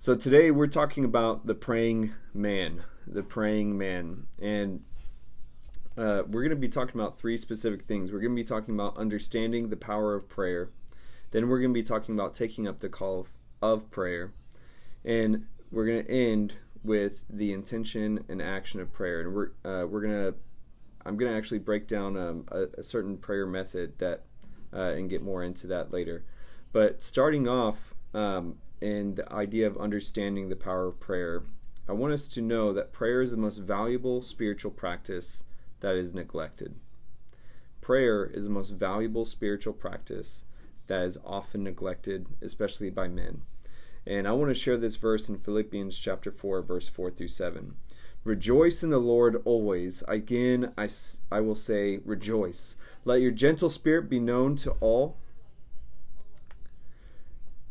So today we're talking about the praying man, the praying man, and uh, we're going to be talking about three specific things. We're going to be talking about understanding the power of prayer. Then we're going to be talking about taking up the call of, of prayer, and we're going to end with the intention and action of prayer. And we're uh, we're going to I'm going to actually break down um, a, a, certain prayer method that uh, and get more into that later. But starting off. Um, and the idea of understanding the power of prayer, I want us to know that prayer is the most valuable spiritual practice that is neglected. Prayer is the most valuable spiritual practice that is often neglected, especially by men. And I want to share this verse in Philippians chapter 4, verse 4 through 7. Rejoice in the Lord always. Again, I, I will say, rejoice. Let your gentle spirit be known to all.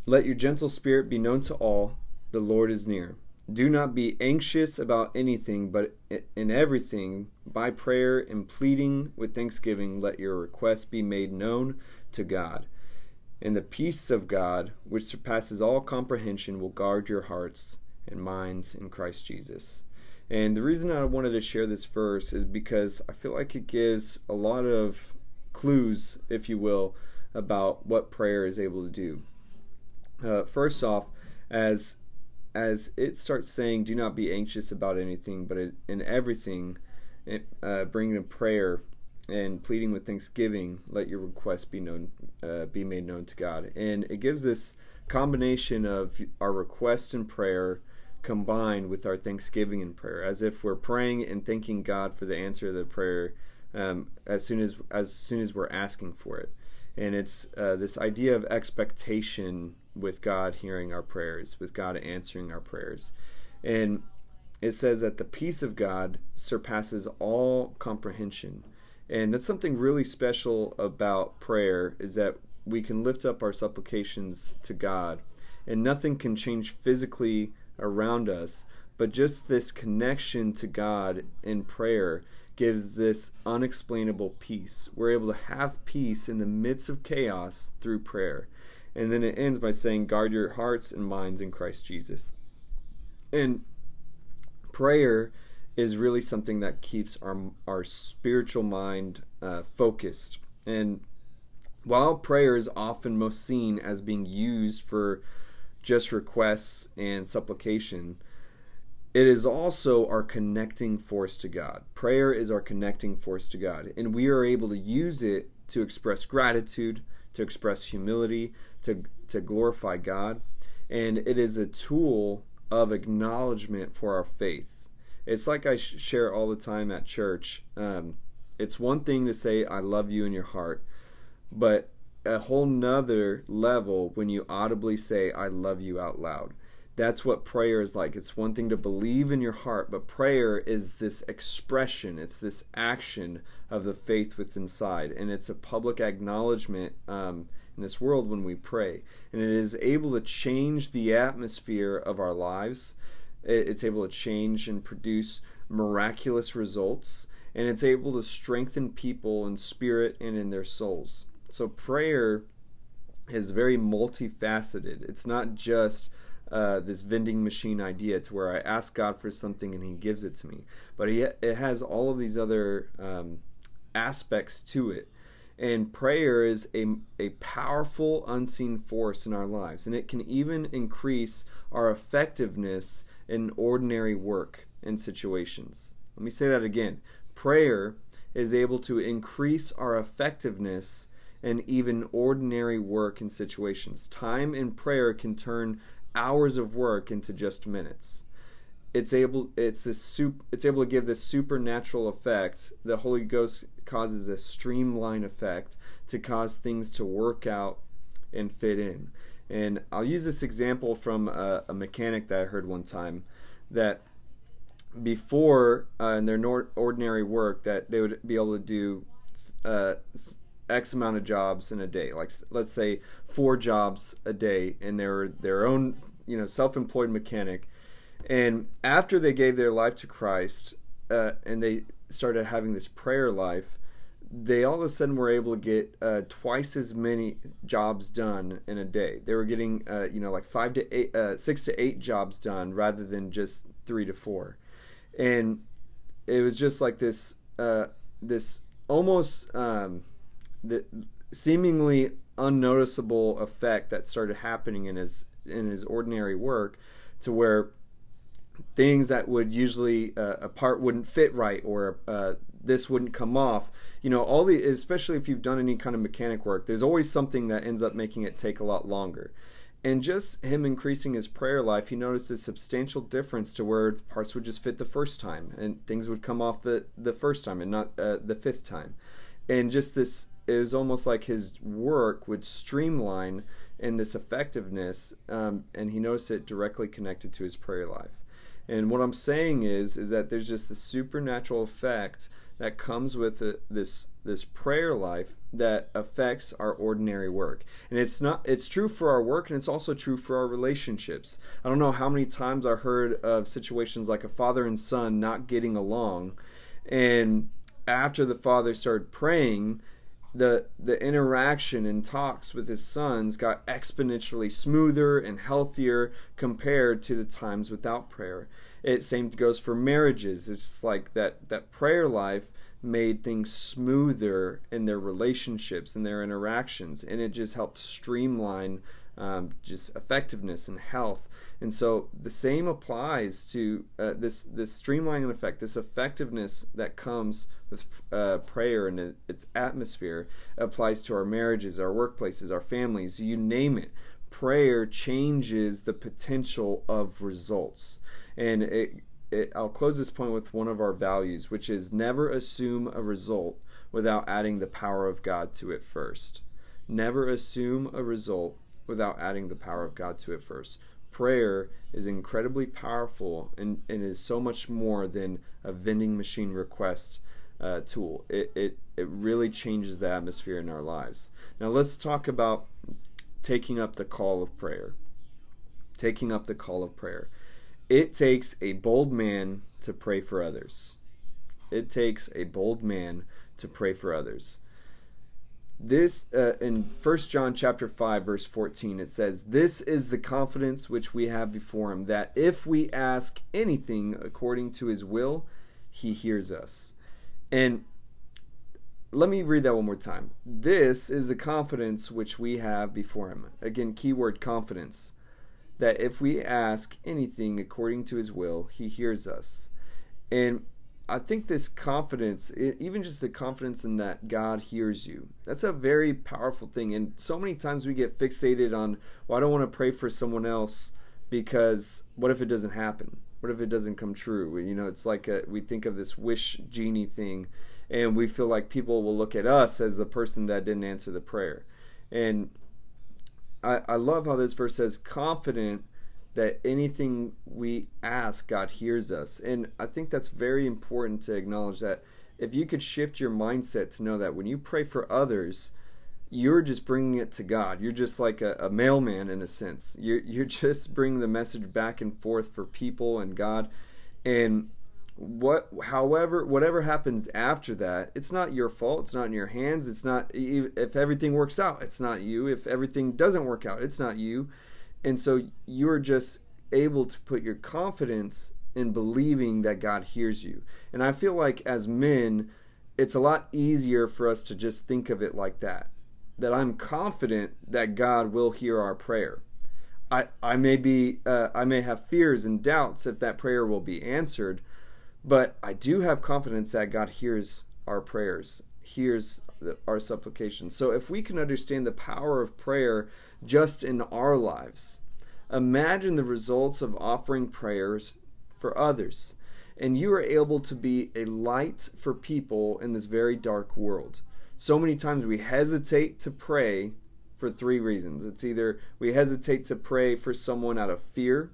Let your gentle spirit be known to all. The Lord is near. Do not be anxious about anything, but in everything, by prayer and pleading with thanksgiving, let your requests be made known to God. And the peace of God, which surpasses all comprehension, will guard your hearts and minds in Christ Jesus. And the reason I wanted to share this verse is because I feel like it gives a lot of clues, if you will, about what prayer is able to do. Uh, first off, as as it starts saying, "Do not be anxious about anything, but in everything, uh, bringing a prayer and pleading with thanksgiving, let your requests be known, uh, be made known to God." And it gives this combination of our request and prayer combined with our thanksgiving and prayer, as if we're praying and thanking God for the answer of the prayer um, as soon as as soon as we're asking for it. And it's uh, this idea of expectation with God hearing our prayers, with God answering our prayers. And it says that the peace of God surpasses all comprehension. And that's something really special about prayer is that we can lift up our supplications to God and nothing can change physically around us, but just this connection to God in prayer gives this unexplainable peace. We're able to have peace in the midst of chaos through prayer. And then it ends by saying, guard your hearts and minds in Christ Jesus. And prayer is really something that keeps our, our spiritual mind uh, focused. And while prayer is often most seen as being used for just requests and supplication, it is also our connecting force to God. Prayer is our connecting force to God. And we are able to use it to express gratitude, to express humility, to, to glorify God. And it is a tool of acknowledgement for our faith. It's like I share all the time at church. Um, it's one thing to say, I love you in your heart, but a whole nother level when you audibly say, I love you out loud. That's what prayer is like. It's one thing to believe in your heart, but prayer is this expression, it's this action of the faith within inside, and it's a public acknowledgement um, in this world when we pray. And it is able to change the atmosphere of our lives. It's able to change and produce miraculous results. And it's able to strengthen people in spirit and in their souls. So prayer is very multifaceted. It's not just uh, this vending machine idea to where I ask God for something and He gives it to me, but he, it has all of these other um, aspects to it. And prayer is a, a powerful unseen force in our lives, and it can even increase our effectiveness in ordinary work and situations. Let me say that again. Prayer is able to increase our effectiveness in even ordinary work and situations. Time in prayer can turn hours of work into just minutes. It's able it's this soup it's able to give this supernatural effect. The holy ghost causes a streamline effect to cause things to work out and fit in. And i'll use this example from a, a mechanic that i heard one time that before uh, in their nor- ordinary work that they would be able to do uh, x amount of jobs in a day. Like let's say four jobs a day in their their own you know self-employed mechanic and after they gave their life to Christ uh, and they started having this prayer life, they all of a sudden were able to get uh, twice as many jobs done in a day. They were getting, uh, you know, like five to eight, uh, six to eight jobs done rather than just three to four, and it was just like this, uh, this almost um, the seemingly unnoticeable effect that started happening in his in his ordinary work, to where things that would usually uh, a part wouldn't fit right or uh, this wouldn't come off. You know all the especially if you've done any kind of mechanic work there's always something that ends up making it take a lot longer. And just him increasing his prayer life he noticed a substantial difference to where parts would just fit the first time and things would come off the the first time and not uh, the fifth time. And just this it was almost like his work would streamline in this effectiveness um, and he noticed it directly connected to his prayer life and what I'm saying is, is that there's just the supernatural effect that comes with a, this this prayer life that affects our ordinary work. And it's not it's true for our work and it's also true for our relationships. I don't know how many times I heard of situations like a father and son not getting along and after the father started praying the the interaction and talks with his sons got exponentially smoother and healthier compared to the times without prayer. It same goes for marriages. It's just like that that prayer life made things smoother in their relationships and their interactions, and it just helped streamline um, just effectiveness and health. And so the same applies to uh, this this streamlining effect, this effectiveness that comes with uh, prayer and its atmosphere applies to our marriages, our workplaces, our families, you name it. Prayer changes the potential of results, and it, it, I'll close this point with one of our values, which is never assume a result without adding the power of God to it first. Never assume a result without adding the power of God to it first. Prayer is incredibly powerful and, and is so much more than a vending machine request uh, tool. It, it, it really changes the atmosphere in our lives. Now, let's talk about taking up the call of prayer. Taking up the call of prayer. It takes a bold man to pray for others. It takes a bold man to pray for others this uh, in First John chapter 5 verse 14 it says this is the confidence which we have before him that if we ask anything according to his will he hears us. And let me read that one more time. This is the confidence which we have before him. Again keyword confidence. That if we ask anything according to his will he hears us. And I think this confidence, even just the confidence in that God hears you, that's a very powerful thing. And so many times we get fixated on, well, I don't want to pray for someone else because what if it doesn't happen? What if it doesn't come true? You know, it's like a, we think of this wish genie thing, and we feel like people will look at us as the person that didn't answer the prayer. And I, I love how this verse says, confident that anything we ask, God hears us. And I think that's very important to acknowledge that if you could shift your mindset to know that when you pray for others, you're just bringing it to God. You're just like a, a mailman in a sense. You're, you're just bringing the message back and forth for people and God. And what however whatever happens after that it's not your fault it's not in your hands it's not if everything works out it's not you if everything doesn't work out it's not you and so you're just able to put your confidence in believing that God hears you. And I feel like as men, it's a lot easier for us to just think of it like that. That I'm confident that God will hear our prayer. I, I may be uh, I may have fears and doubts if that prayer will be answered, but I do have confidence that God hears our prayers, hears our supplications. So if we can understand the power of prayer just in our lives. Imagine the results of offering prayers for others, and you are able to be a light for people in this very dark world. So many times we hesitate to pray for three reasons. It's either we hesitate to pray for someone out of fear,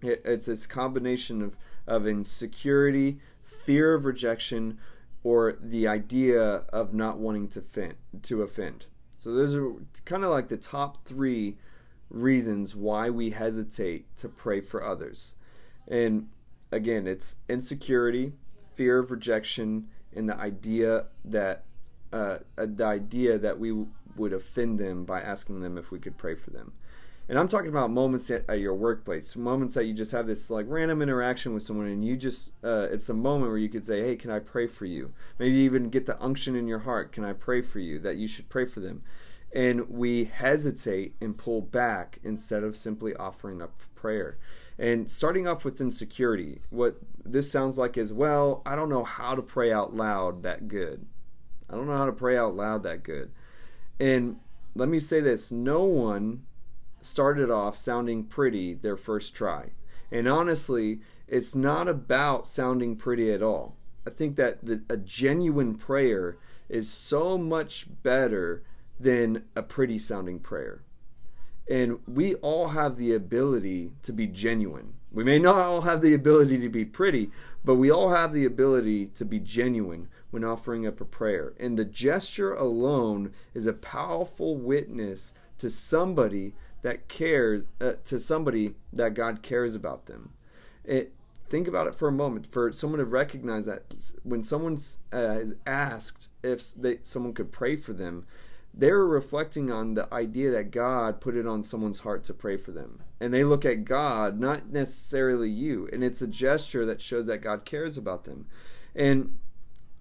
it's this combination of, of insecurity, fear of rejection, or the idea of not wanting to offend, to offend. So those are kind of like the top three reasons why we hesitate to pray for others. And again, it's insecurity, fear of rejection, and the idea that uh, the idea that we would offend them by asking them if we could pray for them. And I'm talking about moments at, at, your workplace, moments that you just have this like random interaction with someone, and you just, uh, it's a moment where you could say, Hey, can I pray for you? Maybe even get the unction in your heart. Can I pray for you? That you should pray for them. And we hesitate and pull back instead of simply offering up prayer. And starting off with insecurity, what this sounds like is, well, I don't know how to pray out loud that good. I don't know how to pray out loud that good. And let me say this no one started off sounding pretty their first try. And honestly, it's not about sounding pretty at all. I think that the, a genuine prayer is so much better than a pretty sounding prayer. And we all have the ability to be genuine. We may not all have the ability to be pretty, but we all have the ability to be genuine when offering up a prayer. And the gesture alone is a powerful witness to somebody that cares uh, to somebody that God cares about them. It, think about it for a moment. For someone to recognize that when someone uh, is asked if they, someone could pray for them, they're reflecting on the idea that God put it on someone's heart to pray for them. And they look at God, not necessarily you. And it's a gesture that shows that God cares about them. And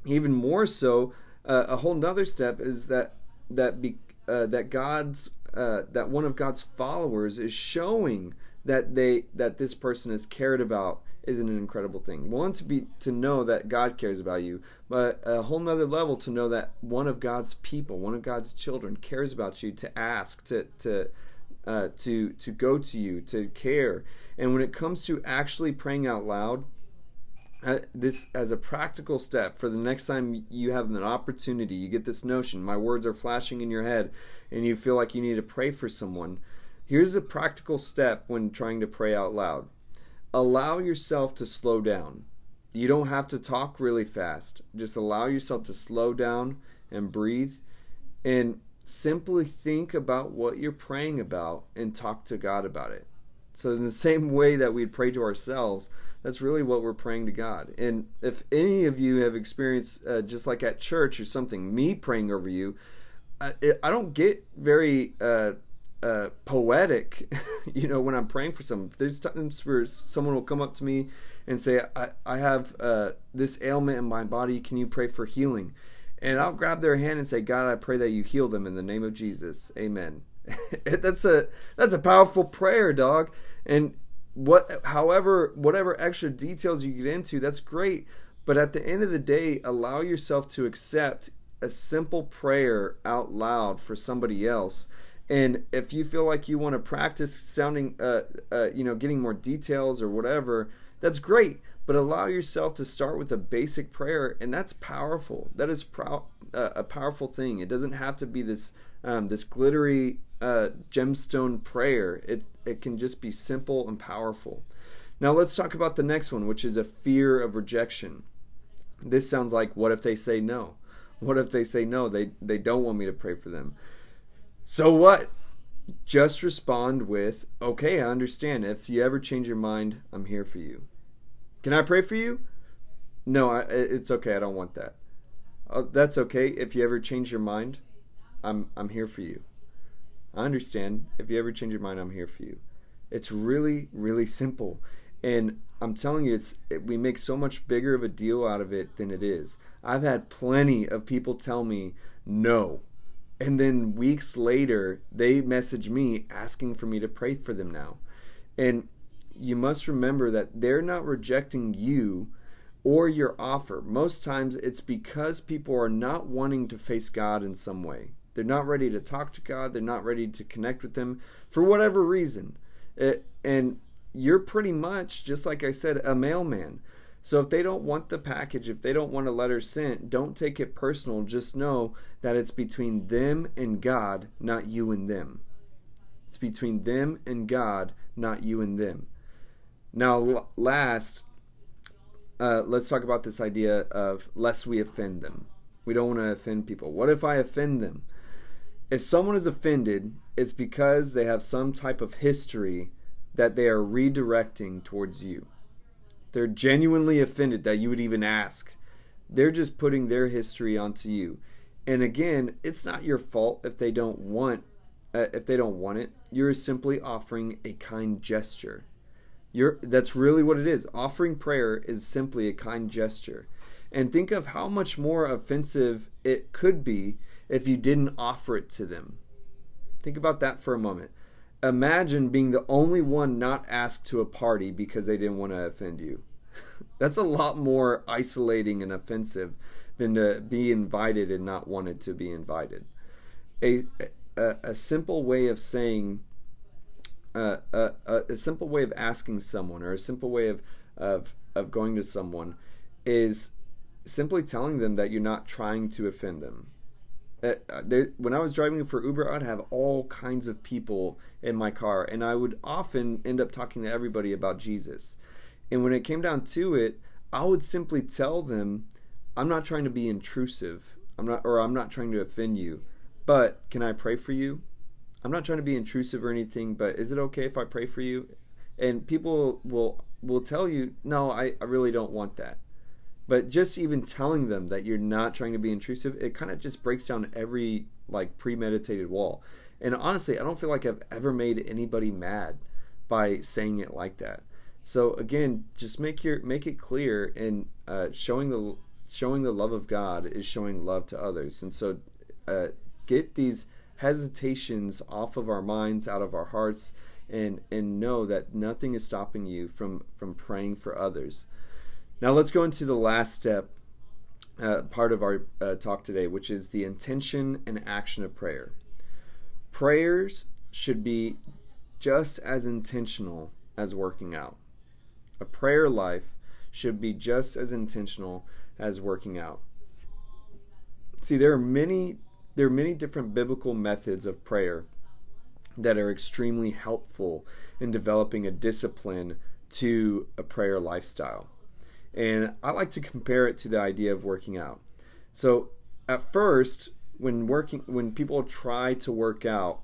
even more so, uh, a whole nother step is that that be, uh, that God's uh, that one of God's followers is showing that they that this person is cared about isn't an incredible thing. One to be to know that God cares about you, but a whole nother level to know that one of God's people, one of God's children, cares about you. To ask, to to uh, to to go to you, to care. And when it comes to actually praying out loud, this as a practical step for the next time you have an opportunity, you get this notion. My words are flashing in your head and you feel like you need to pray for someone, here's a practical step when trying to pray out loud. Allow yourself to slow down. You don't have to talk really fast. Just allow yourself to slow down and breathe and simply think about what you're praying about and talk to God about it. So, in the same way that we pray to ourselves, that's really what we're praying to God. And if any of you have experienced, uh, just like at church or something, me praying over you, I, I don't get very uh, uh, poetic, you know, when I'm praying for someone. There's times where someone will come up to me and say, I, I have uh, this ailment in my body. Can you pray for healing? And I'll grab their hand and say, God, I pray that you heal them in the name of Jesus. Amen. that's a that's a powerful prayer, dog. And what however whatever extra details you get into, that's great. But at the end of the day, allow yourself to accept a simple prayer out loud for somebody else. And if you feel like you want to practice sounding, uh, uh, you know, getting more details or whatever, that's great. But allow yourself to start with a basic prayer, and that's powerful. That is uh, a powerful thing. It doesn't have to be this um, this glittery uh, gemstone prayer. It it can just be simple and powerful. Now let's talk about the next one, which is a fear of rejection. This sounds like what if they say no? What if they say no? They they don't want me to pray for them. So what? Just respond with, "Okay, I understand. If you ever change your mind, I'm here for you." Can I pray for you? No, I, it's okay. I don't want that. Oh, that's okay. If you ever change your mind, I'm I'm here for you. I understand. If you ever change your mind, I'm here for you. It's really really simple. And I'm telling you, it's it, we make so much bigger of a deal out of it than it is. I've had plenty of people tell me no, and then weeks later they message me asking for me to pray for them now. And you must remember that they're not rejecting you or your offer. Most times it's because people are not wanting to face God in some way. They're not ready to talk to God, they're not ready to connect with Him for whatever reason. It, and you're pretty much, just like I said, a mailman. So if they don't want the package, if they don't want a letter sent, don't take it personal. Just know that it's between them and God, not you and them. It's between them and God, not you and them. Now, last, uh, let's talk about this idea of lest we offend them. We don't want to offend people. What if I offend them? If someone is offended, it's because they have some type of history that they are redirecting towards you. They're genuinely offended that you would even ask. They're just putting their history onto you. And again, it's not your fault if they don't want uh, if they don't want it. You're simply offering a kind gesture. You're that's really what it is. Offering prayer is simply a kind gesture. And think of how much more offensive it could be if you didn't offer it to them. Think about that for a moment. Imagine being the only one not asked to a party because they didn't want to offend you. That's a lot more isolating and offensive than to be invited and not wanted to be invited. A, a, a simple way of saying, uh, a, a, simple way of asking someone, or a simple way of, of, of going to someone, is simply telling them that you're not trying to offend them. Uh, when I was driving for Uber, I'd have all kinds of people in my car, and I would often end up talking to everybody about Jesus. And when it came down to it, I would simply tell them, "I'm not trying to be intrusive. I'm not, or I'm not trying to offend you. But can I pray for you? I'm not trying to be intrusive or anything. But is it okay if I pray for you?" And people will will tell you, "No, I, I really don't want that." But just even telling them that you're not trying to be intrusive it kind of just breaks down every like premeditated wall. And honestly i don't feel like i've ever made anybody mad by saying it like that. So again just make your make it clear and uh, showing the showing the love of god is showing love to others. And so uh, get these hesitations off of our minds out of our hearts and and know that nothing is stopping you from from praying for others now let's go into the last step, uh, part of our uh, talk today, which is the intention and action of prayer. Prayers should be just as intentional as working out. A prayer life should be just as intentional as working out. See, there are many there are many different biblical methods of prayer that are extremely helpful in developing a discipline to a prayer lifestyle. And I like to compare it to the idea of working out. So at first, when working, when people try to work out,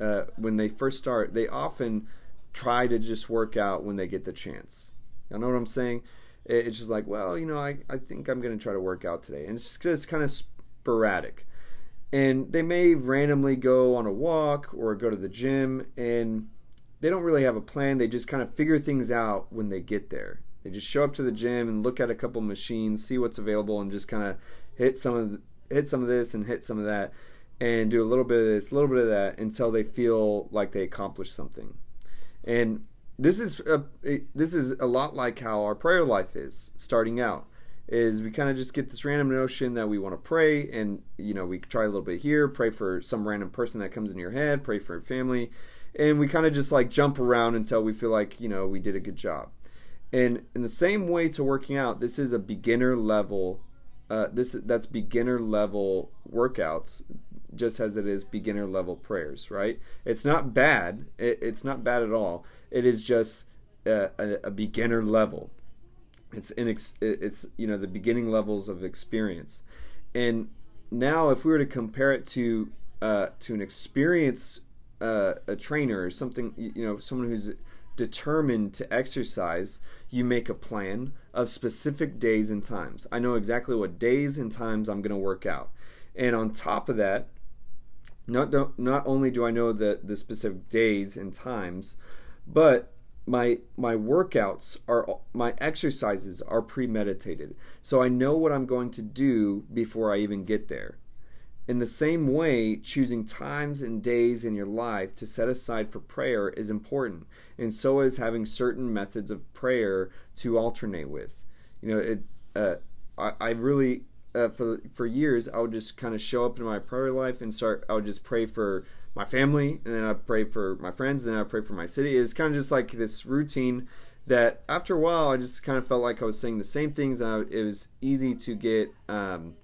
uh, when they first start, they often try to just work out when they get the chance. You know what I'm saying? It's just like, well, you know, I, I think I'm going to try to work out today. And it's just kind of sporadic. And they may randomly go on a walk or go to the gym and they don't really have a plan. They just kind of figure things out when they get there. They just show up to the gym and look at a couple machines, see what's available, and just kind of hit some of the, hit some of this and hit some of that, and do a little bit of this, a little bit of that until they feel like they accomplished something. And this is a, this is a lot like how our prayer life is starting out. Is we kind of just get this random notion that we want to pray, and you know we try a little bit here, pray for some random person that comes in your head, pray for your family, and we kind of just like jump around until we feel like you know we did a good job. And in the same way to working out, this is a beginner level. Uh, this that's beginner level workouts, just as it is beginner level prayers. Right? It's not bad. It, it's not bad at all. It is just a, a, a beginner level. It's in it's you know the beginning levels of experience. And now, if we were to compare it to uh, to an experienced uh, a trainer or something, you know, someone who's determined to exercise, you make a plan of specific days and times. I know exactly what days and times I'm going to work out. And on top of that, not not only do I know the the specific days and times, but my my workouts are my exercises are premeditated. So I know what I'm going to do before I even get there. In the same way, choosing times and days in your life to set aside for prayer is important, and so is having certain methods of prayer to alternate with. You know, it. Uh, I, I really uh, for for years I would just kind of show up in my prayer life and start. I would just pray for my family, and then I pray for my friends, and then I pray for my city. It's kind of just like this routine that after a while I just kind of felt like I was saying the same things, and I, it was easy to get. Um,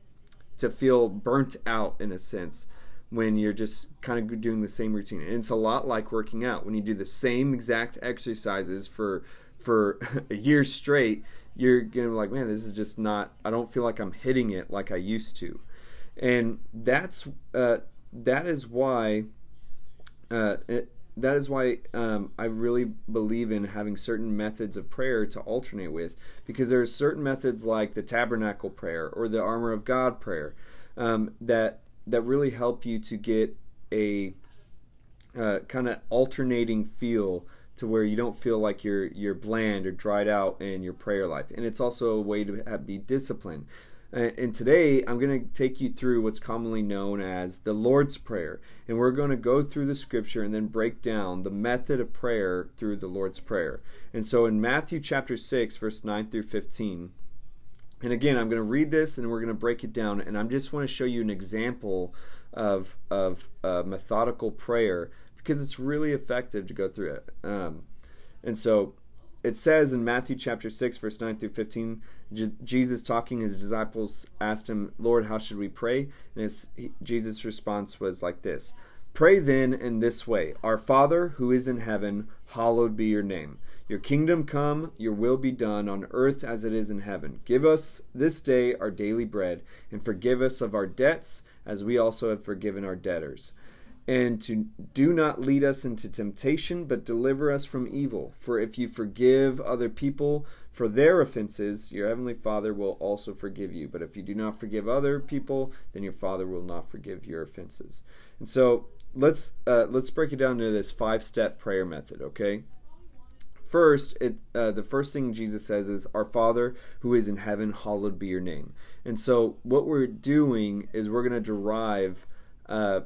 to feel burnt out in a sense when you're just kind of doing the same routine. And it's a lot like working out. When you do the same exact exercises for for a year straight, you're gonna be like, man, this is just not. I don't feel like I'm hitting it like I used to, and that's uh, that is why. Uh, it, that is why um, I really believe in having certain methods of prayer to alternate with, because there are certain methods like the tabernacle prayer or the armor of God prayer um, that that really help you to get a uh, kind of alternating feel to where you don't feel like you're you're bland or dried out in your prayer life. And it's also a way to have, be disciplined. Uh, and today I'm going to take you through what's commonly known as the Lord's Prayer. And we're going to go through the scripture and then break down the method of prayer through the Lord's Prayer. And so in Matthew chapter 6, verse 9 through 15, and again, I'm going to read this and we're going to break it down. And I just want to show you an example of, of uh, methodical prayer because it's really effective to go through it. Um, and so it says in Matthew chapter 6, verse 9 through 15, J- Jesus talking, his disciples asked him, Lord, how should we pray? And his, he, Jesus' response was like this Pray then in this way Our Father who is in heaven, hallowed be your name. Your kingdom come, your will be done on earth as it is in heaven. Give us this day our daily bread, and forgive us of our debts as we also have forgiven our debtors and to do not lead us into temptation, but deliver us from evil. For if you forgive other people for their offenses, your heavenly Father will also forgive you. But if you do not forgive other people, then your Father will not forgive your offenses. And so let's uh, let's break it down into this five-step prayer method. Okay. First, it, uh, the first thing Jesus says is, "Our Father who is in heaven, hallowed be your name." And so, what we're doing is we're going to derive uh,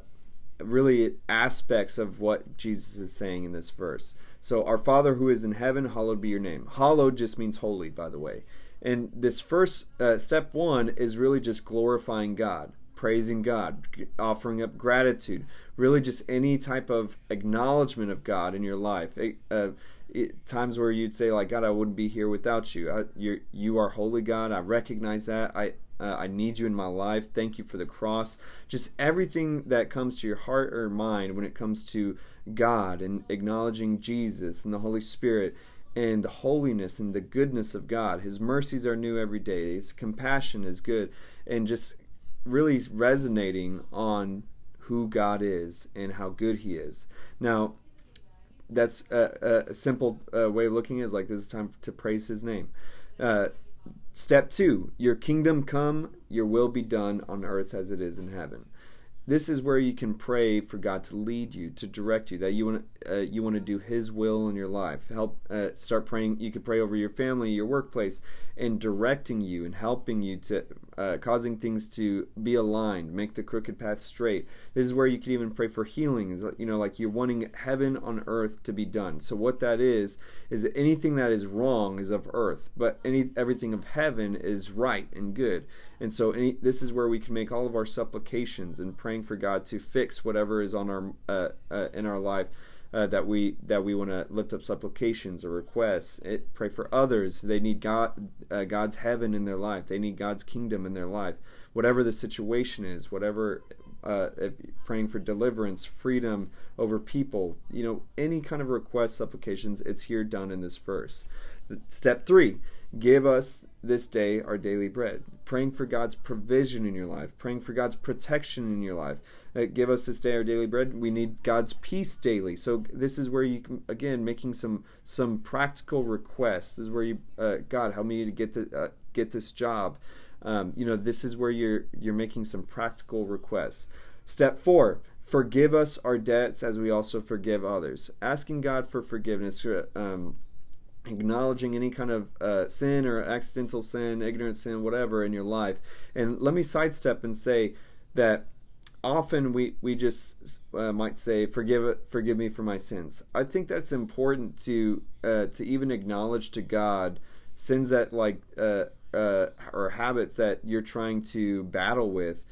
really aspects of what Jesus is saying in this verse. So, our Father who is in heaven, hallowed be your name. Hallowed just means holy, by the way. And this first uh, step one is really just glorifying God, praising God, offering up gratitude, really just any type of acknowledgement of God in your life. Uh, it, times where you'd say like God, I wouldn't be here without you. I, you you are holy God. I recognize that. I uh, I need you in my life. Thank you for the cross. Just everything that comes to your heart or mind when it comes to God and acknowledging Jesus and the Holy Spirit and the holiness and the goodness of God. His mercies are new every day. His compassion is good. And just really resonating on who God is and how good He is. Now, that's a, a simple uh, way of looking at it is like this is time to praise His name. Uh, Step two, your kingdom come, your will be done on earth as it is in heaven. This is where you can pray for God to lead you, to direct you, that you want to uh, you want to do His will in your life. Help uh, start praying. You could pray over your family, your workplace, and directing you and helping you to uh, causing things to be aligned, make the crooked path straight. This is where you can even pray for healing. Is you know, like you're wanting heaven on earth to be done. So what that is is that anything that is wrong is of earth, but any everything of heaven is right and good. And so any, this is where we can make all of our supplications and praying for God to fix whatever is on our uh, uh, in our life uh, that we that we want to lift up supplications or requests. It, pray for others. They need God uh, God's heaven in their life. They need God's kingdom in their life. Whatever the situation is, whatever uh, praying for deliverance, freedom over people, you know, any kind of request, supplications, it's here done in this verse. Step three, give us this day our daily bread. Praying for God's provision in your life, praying for God's protection in your life. Uh, give us this day our daily bread. We need God's peace daily. So this is where you can again making some some practical requests. This is where you uh, God help me to get the uh, get this job. Um, you know this is where you're you're making some practical requests. Step four. Forgive us our debts as we also forgive others. Asking God for forgiveness. Uh, um, acknowledging any kind of uh, sin or accidental sin, ignorant sin, whatever in your life. And let me sidestep and say that often we we just uh, might say forgive forgive me for my sins. I think that's important to uh, to even acknowledge to God sins that like uh, uh, or habits that you're trying to battle with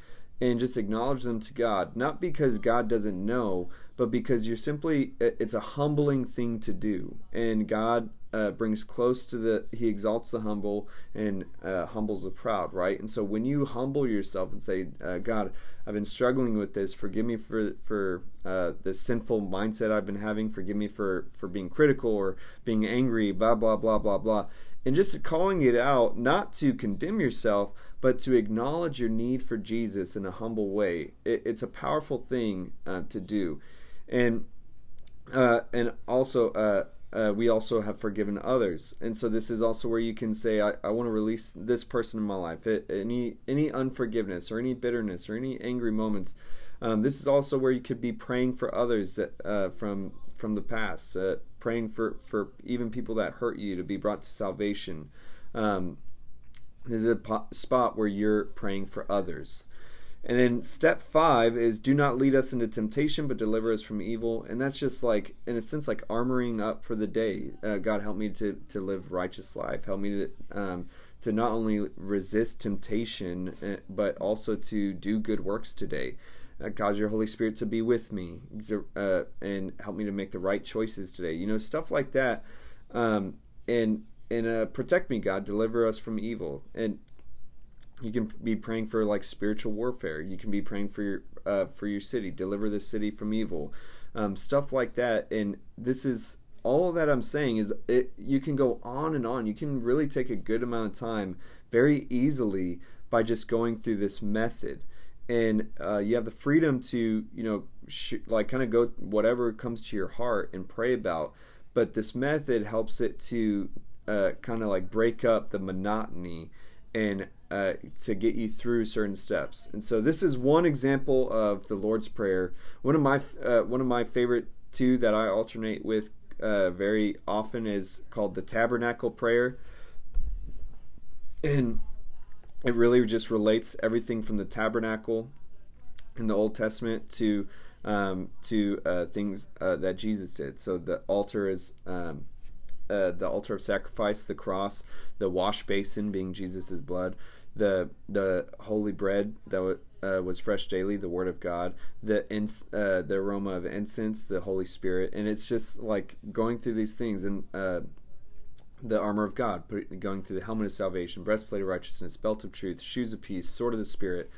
and just acknowledge them to God not because God doesn't know but because you're simply it's a humbling thing to do and God uh, brings close to the he exalts the humble and uh, humbles the proud right? And so when you humble yourself and say uh, god i've been struggling with this. Forgive me for for uh, the sinful mindset i've been having. Forgive me for for being critical or being angry blah blah blah blah blah. And just calling it out not to condemn yourself but to acknowledge your need for jesus in a humble way. It, it's a powerful thing uh, to do. And uh, and also uh, we also have forgiven others. And so this is also where you can say, I, I want to release this person in my life. It, any any unforgiveness or any bitterness or any angry moments. Um, this is also where you could be praying for others that uh, from from the past, uh, praying for for even people that hurt you to be brought to salvation. Um, this is a po- spot where you're praying for others. And then step five is do not lead us into temptation, but deliver us from evil. And that's just like, in a sense, like armoring up for the day. Uh, God, help me to, to live righteous life. Help me to um, to not only resist temptation, uh, but also to do good works today. Uh, your Holy Spirit to be with me uh, and help me to make the right choices today. You know, stuff like that. Um, and and uh, protect me, God, deliver us from evil. And you can be praying for like spiritual warfare. You can be praying for your uh, for your city, deliver the city from evil, um, stuff like that. And this is all that I'm saying is it. You can go on and on. You can really take a good amount of time very easily by just going through this method, and uh, you have the freedom to you know sh- like kind of go whatever comes to your heart and pray about. But this method helps it to uh, kind of like break up the monotony and uh, to get you through certain steps. And so this is one example of the Lord's Prayer. One of my uh, one of my favorite two that I alternate with uh, very often is called the Tabernacle Prayer, and it really just relates everything from the tabernacle in the Old Testament to um, to uh, things uh, that Jesus did. So the altar is um, uh, the altar of sacrifice, the cross, the wash basin being Jesus' blood, the the holy bread that uh, was fresh daily, the Word of God, the uh, the aroma of incense, the Holy Spirit, and it's just like going through these things and uh, the armor of God, going through the helmet of salvation, breastplate of righteousness, belt of truth, shoes of peace, sword of the Spirit.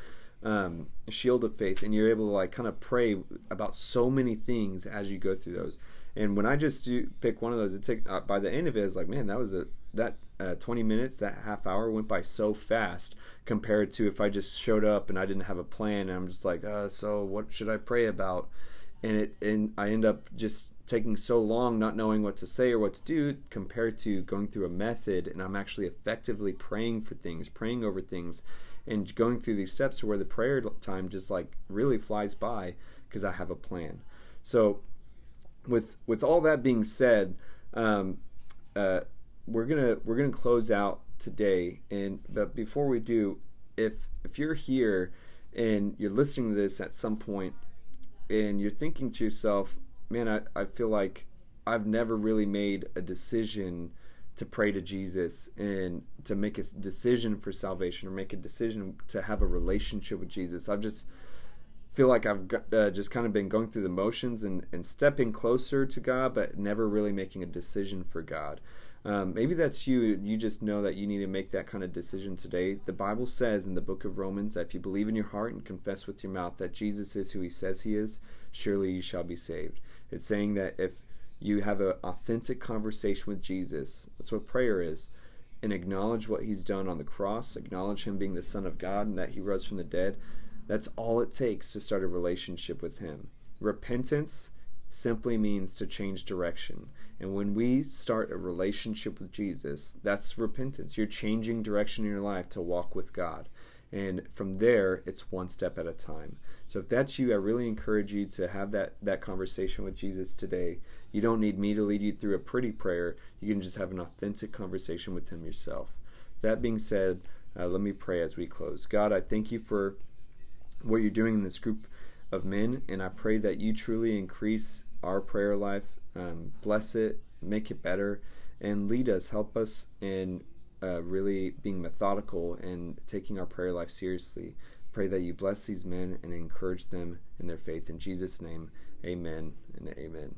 Um, shield of faith, and you're able to like kind of pray about so many things as you go through those. And when I just do pick one of those, it take uh, by the end of it, it's like, man, that was a that uh, 20 minutes, that half hour went by so fast compared to if I just showed up and I didn't have a plan and I'm just like, uh, so what should I pray about? And it and I end up just taking so long not knowing what to say or what to do compared to going through a method and I'm actually effectively praying for things, praying over things and going through these steps where the prayer time just like really flies by because I have a plan. So with with all that being said, um, uh, we're gonna we're gonna close out today. And but before we do, if if you're here and you're listening to this at some point, and you're thinking to yourself, man, I, I feel like I've never really made a decision to pray to Jesus and to make a decision for salvation or make a decision to have a relationship with Jesus. I've just feel like I've uh, just kind of been going through the motions and, and stepping closer to God, but never really making a decision for God. Um, maybe that's you. You just know that you need to make that kind of decision today. The Bible says in the book of Romans that if you believe in your heart and confess with your mouth that Jesus is who he says he is, surely you shall be saved. It's saying that if you have an authentic conversation with Jesus, that's what prayer is, and acknowledge what he's done on the cross, acknowledge him being the Son of God and that he rose from the dead, that's all it takes to start a relationship with Him. Repentance simply means to change direction. And when we start a relationship with Jesus, that's repentance. You're changing direction in your life to walk with God. And from there, it's one step at a time. So if that's you, I really encourage you to have that, that conversation with Jesus today. You don't need me to lead you through a pretty prayer. You can just have an authentic conversation with Him yourself. That being said, uh, let me pray as we close. God, I thank you for what you're doing in this group of men, and I pray that you truly increase our prayer life, um, bless it, make it better, and lead us, help us in uh, really being methodical and taking our prayer life seriously. Pray that you bless these men and encourage them in their faith. In Jesus' name, amen and amen.